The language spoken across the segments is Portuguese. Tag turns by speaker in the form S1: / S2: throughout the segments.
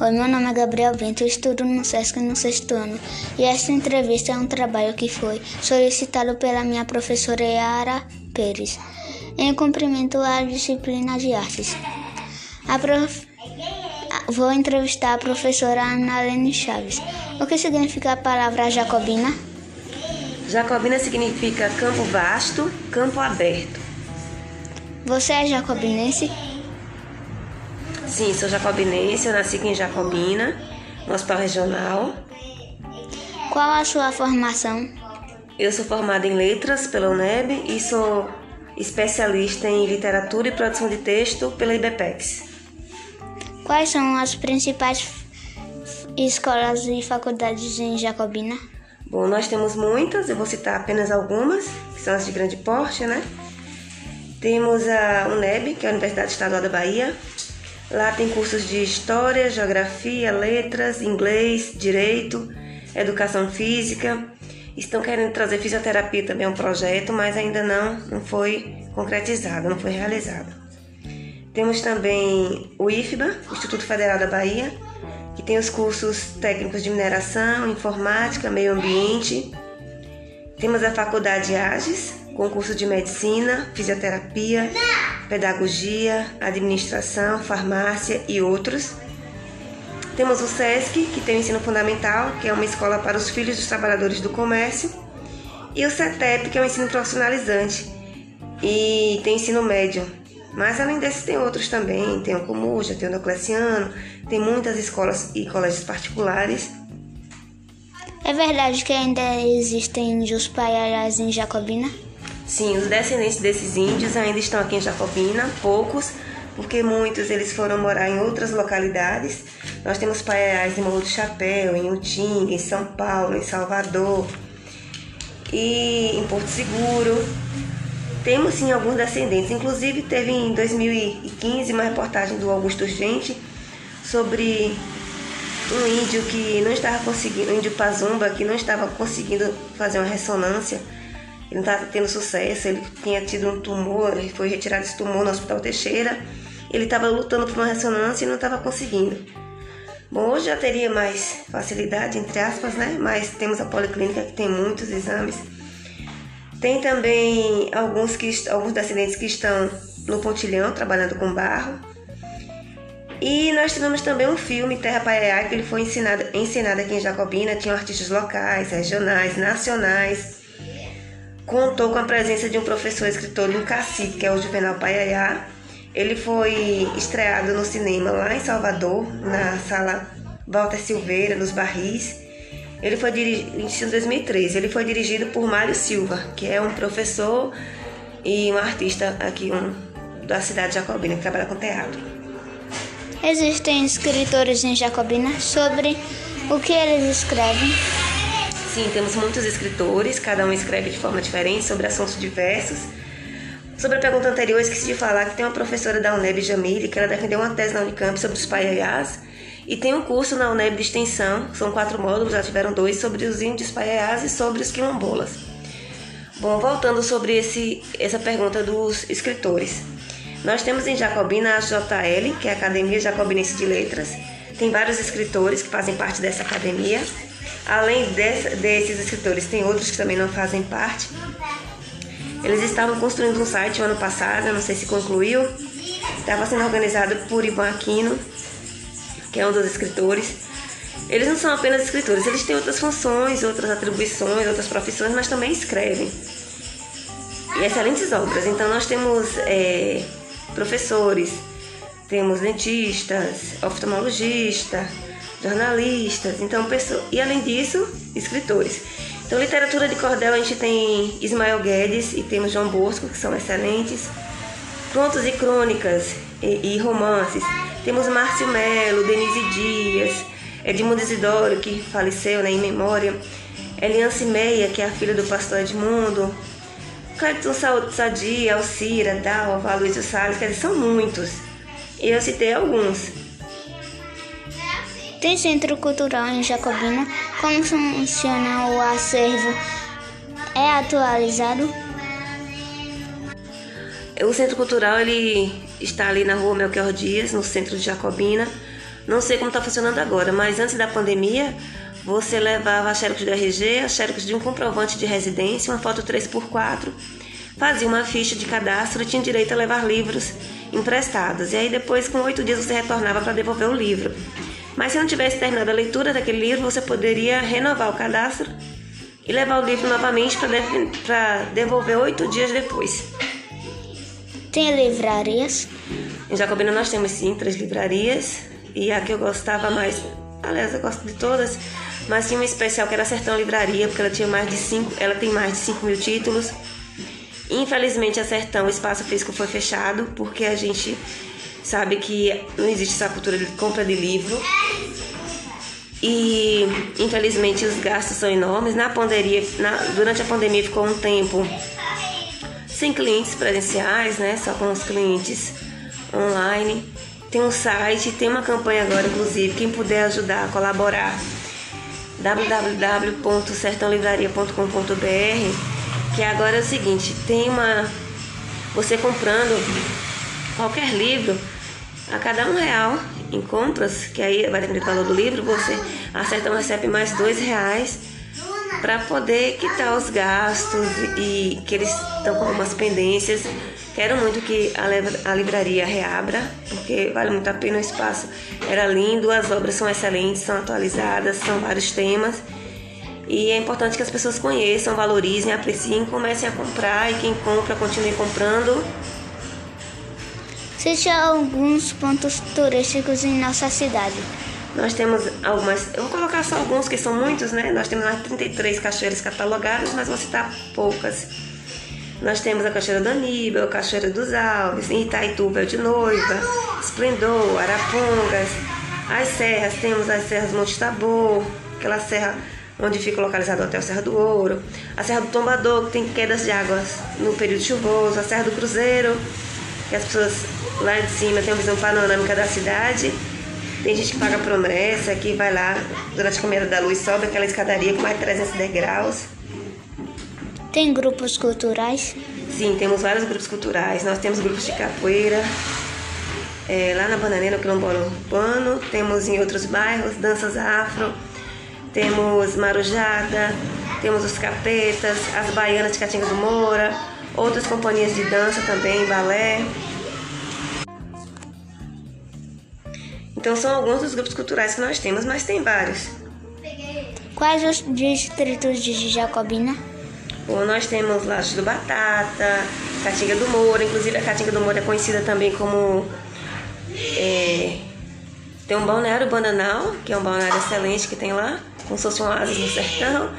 S1: Oi, meu nome é Gabriel Bento, eu estudo no SESC no sexto ano e esta entrevista é um trabalho que foi solicitado pela minha professora Yara Pérez, em cumprimento à disciplina de artes. Prof... Vou entrevistar a professora Analene Chaves. O que significa a palavra jacobina?
S2: Jacobina significa campo vasto, campo aberto.
S1: Você é jacobinense?
S2: Sim, sou jacobinense, eu nasci aqui em Jacobina, no Hospital Regional.
S1: Qual a sua formação?
S2: Eu sou formada em Letras pela UNEB e sou especialista em Literatura e Produção de Texto pela IBPEX.
S1: Quais são as principais escolas e faculdades em Jacobina?
S2: Bom, nós temos muitas, eu vou citar apenas algumas, que são as de grande porte, né? Temos a UNEB, que é a Universidade Estadual da Bahia, Lá tem cursos de História, Geografia, Letras, Inglês, Direito, Educação Física. Estão querendo trazer fisioterapia também um projeto, mas ainda não, não foi concretizado, não foi realizado. Temos também o IFBA, Instituto Federal da Bahia, que tem os cursos técnicos de mineração, informática, meio ambiente. Temos a Faculdade AGES, com curso de medicina, fisioterapia, pedagogia, administração, farmácia e outros. Temos o SESC, que tem o ensino fundamental, que é uma escola para os filhos dos trabalhadores do comércio, e o CETEP, que é o ensino profissionalizante e tem ensino médio. Mas além desses tem outros também, tem o Comuja, tem o Diocleciano, tem muitas escolas e colégios particulares.
S1: É verdade que ainda existem índios paiaiás em Jacobina?
S2: Sim, os descendentes desses índios ainda estão aqui em Jacobina, poucos, porque muitos eles foram morar em outras localidades. Nós temos paiais em Morro do Chapéu, em Utinga, em São Paulo, em Salvador e em Porto Seguro. Temos sim alguns descendentes, inclusive teve em 2015 uma reportagem do Augusto Gente sobre um índio que não estava conseguindo, um índio Pazumba que não estava conseguindo fazer uma ressonância ele não estava tendo sucesso, ele tinha tido um tumor, ele foi retirado esse tumor no Hospital Teixeira. Ele estava lutando por uma ressonância e não estava conseguindo. Bom, hoje já teria mais facilidade, entre aspas, né? Mas temos a policlínica que tem muitos exames. Tem também alguns, que, alguns acidentes que estão no pontilhão, trabalhando com barro. E nós tivemos também um filme, Terra Paiaiá, que ele foi ensinado, ensinado aqui em Jacobina. Tinham artistas locais, regionais, nacionais contou com a presença de um professor escritor de um cacique, que é o Juvenal Paiaiá. Ele foi estreado no cinema lá em Salvador, na sala Walter Silveira, nos Barris. Ele foi dirigido em 2013. Ele foi dirigido por Mário Silva, que é um professor e um artista aqui um, da cidade de Jacobina, que trabalha com teatro.
S1: Existem escritores em Jacobina sobre o que eles escrevem.
S2: Sim, temos muitos escritores, cada um escreve de forma diferente sobre assuntos diversos. Sobre a pergunta anterior, esqueci de falar que tem uma professora da UNEB, Jamile, que ela defendeu uma tese na Unicamp sobre os paiaiás. E tem um curso na UNEB de extensão, são quatro módulos, já tiveram dois, sobre os índios paiaiás e sobre os quilombolas. Bom, voltando sobre esse, essa pergunta dos escritores. Nós temos em Jacobina a JL, que é a Academia Jacobinense de Letras. Tem vários escritores que fazem parte dessa academia. Além desse, desses escritores, tem outros que também não fazem parte. Eles estavam construindo um site o ano passado, não sei se concluiu. Estava sendo organizado por Ivan Aquino, que é um dos escritores. Eles não são apenas escritores, eles têm outras funções, outras atribuições, outras profissões, mas também escrevem. E excelentes obras. Então nós temos é, professores, temos dentistas, oftalmologistas, jornalistas, então pessoas, e além disso, escritores. Então, literatura de cordel a gente tem Ismael Guedes e temos João Bosco, que são excelentes. Contos e crônicas e, e romances. Temos Márcio Melo, Denise Dias, Edmundo Isidoro, que faleceu né, em memória. Eliance Meia, que é a filha do pastor Edmundo. Cleiton Sadia, Alcira, Dalva, Luiz Salles, quer dizer, são muitos. E eu citei alguns.
S1: Tem centro cultural em Jacobina? Como funciona o acervo? É atualizado?
S2: O centro cultural ele está ali na rua Melchior Dias, no centro de Jacobina. Não sei como está funcionando agora, mas antes da pandemia, você levava a xerox do RG, a xerox de um comprovante de residência, uma foto 3x4, fazia uma ficha de cadastro e tinha direito a levar livros emprestados. E aí depois, com oito dias, você retornava para devolver o livro. Mas se não tivesse terminado a leitura daquele livro, você poderia renovar o cadastro e levar o livro novamente para devolver oito dias depois.
S1: Tem livrarias?
S2: Em Jacobina nós temos sim três livrarias e a que eu gostava mais, aliás eu gosto de todas, mas tinha uma especial que era a Sertão Livraria porque ela tinha mais de cinco, ela tem mais de 5 mil títulos. Infelizmente a Sertão, o espaço físico foi fechado porque a gente sabe que não existe essa cultura de compra de livro e infelizmente os gastos são enormes. Na pandemia, na, durante a pandemia ficou um tempo sem clientes presenciais, né? Só com os clientes online. Tem um site, tem uma campanha agora, inclusive, quem puder ajudar, colaborar, www.sertãolivraria.com.br, que agora é o seguinte, tem uma. Você comprando qualquer livro, a cada um real em compras, que aí vai depender do valor do livro, você acerta recebe mais dois reais para poder quitar os gastos e que eles estão com algumas pendências. Quero muito que a livraria reabra, porque vale muito a pena o espaço. Era lindo, as obras são excelentes, são atualizadas, são vários temas. E é importante que as pessoas conheçam, valorizem, apreciem, comecem a comprar e quem compra continue comprando
S1: Cite alguns pontos turísticos em nossa cidade.
S2: Nós temos algumas, eu vou colocar só alguns que são muitos, né? Nós temos mais 33 cachoeiras catalogadas, mas vou citar poucas. Nós temos a Cachoeira do Aníbal, a Cachoeira dos Alves, Itaituba de Noiva, Esplendor, Arapongas, as serras, temos as serras Monte Tabor, aquela serra onde fica localizado o Hotel Serra do Ouro, a Serra do Tombador, que tem quedas de águas no período chuvoso, a Serra do Cruzeiro, que as pessoas lá de cima têm uma visão panorâmica da cidade. Tem gente que paga promessa, que vai lá durante a caminhada da luz, sobe aquela escadaria com mais de 300 degraus.
S1: Tem grupos culturais?
S2: Sim, temos vários grupos culturais. Nós temos grupos de capoeira, é, lá na Bananeira, no Quilombola Urbano. Temos em outros bairros danças afro. Temos marujada, temos os capetas, as baianas de Catinga do Moura outras companhias de dança também, balé. Então são alguns dos grupos culturais que nós temos, mas tem vários.
S1: Quais os distritos de Jacobina?
S2: Bom, nós temos Laje do Batata, Catinga do Moura, inclusive a Catinga do Moura é conhecida também como. É, tem um balneário Bananal, que é um balneário excelente que tem lá, como se fosse um oásis no sertão.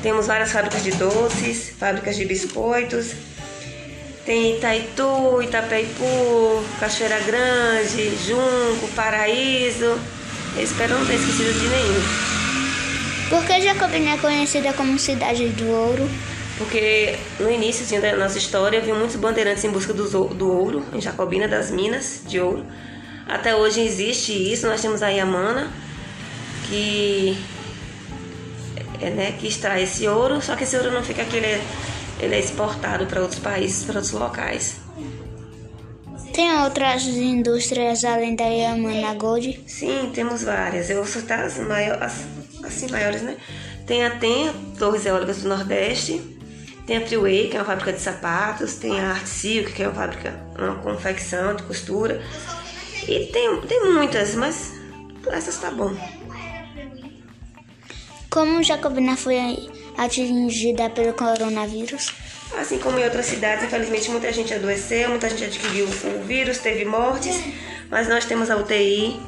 S2: Temos várias fábricas de doces, fábricas de biscoitos. Tem Itaitu, Itapeipu, Cachoeira Grande, Junco, Paraíso. Eu espero não ter esquecido de nenhum.
S1: Por que Jacobina é conhecida como Cidade do Ouro?
S2: Porque no início assim, da nossa história, viu muitos bandeirantes em busca do, do ouro, em Jacobina, das minas de ouro. Até hoje existe isso, nós temos a Yamana, que é, né, que extrai esse ouro, só que esse ouro não fica aqui, ele é, exportado para outros países, para outros locais.
S1: Tem outras indústrias além da Yamana Gold?
S2: Sim, temos várias. Eu vou citar as, maiores, as assim, maiores, né? Tem a TEM, Torres Eólicas do Nordeste, tem a Freeway, que é uma fábrica de sapatos, tem a Art Silk, que é uma fábrica, uma confecção de costura. E tem, tem muitas, mas essas tá bom.
S1: Como Jacobina foi atingida pelo coronavírus?
S2: Assim como em outras cidades, infelizmente muita gente adoeceu, muita gente adquiriu o vírus, teve mortes, mas nós temos a UTI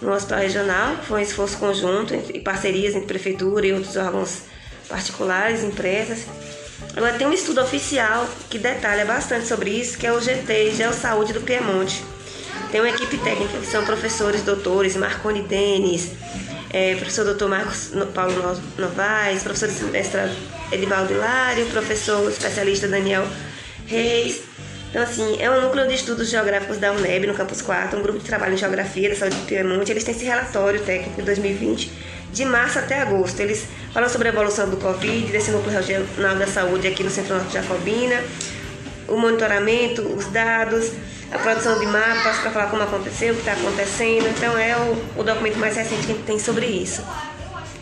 S2: no hospital regional, foi um esforço conjunto e parcerias entre prefeitura e outros órgãos particulares, empresas. Agora tem um estudo oficial que detalha bastante sobre isso, que é o GT, Geossaúde do Piemonte. Tem uma equipe técnica que são professores, doutores, Marconi Denis, é, professor Dr. Marcos Paulo Novaes, professor mestrado Edivaldo Hilário, professor especialista Daniel Reis. Então, assim, é um núcleo de estudos geográficos da UNEB, no Campus 4, um grupo de trabalho em geografia da saúde de Piemonte. Eles têm esse relatório técnico de 2020, de março até agosto. Eles falam sobre a evolução do Covid, desse núcleo regional da saúde aqui no Centro Norte de Jacobina, o monitoramento, os dados, a produção de mapas para falar como aconteceu, o que está acontecendo. Então é o, o documento mais recente que a gente tem sobre isso.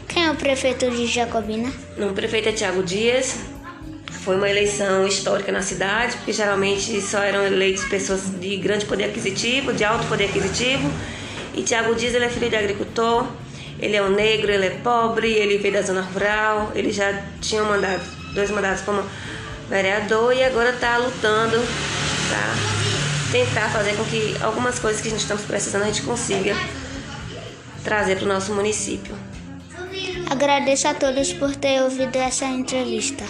S1: Quem é o prefeito de Jacobina?
S2: O prefeito é Tiago Dias. Foi uma eleição histórica na cidade, porque geralmente só eram eleitos pessoas de grande poder aquisitivo, de alto poder aquisitivo. E Tiago Dias ele é filho de agricultor, ele é um negro, ele é pobre, ele veio da zona rural, ele já tinha um mandato, dois mandatos como vereador e agora está lutando para tentar fazer com que algumas coisas que a gente estamos precisando a gente consiga trazer para o nosso município.
S1: Agradeço a todos por ter ouvido essa entrevista.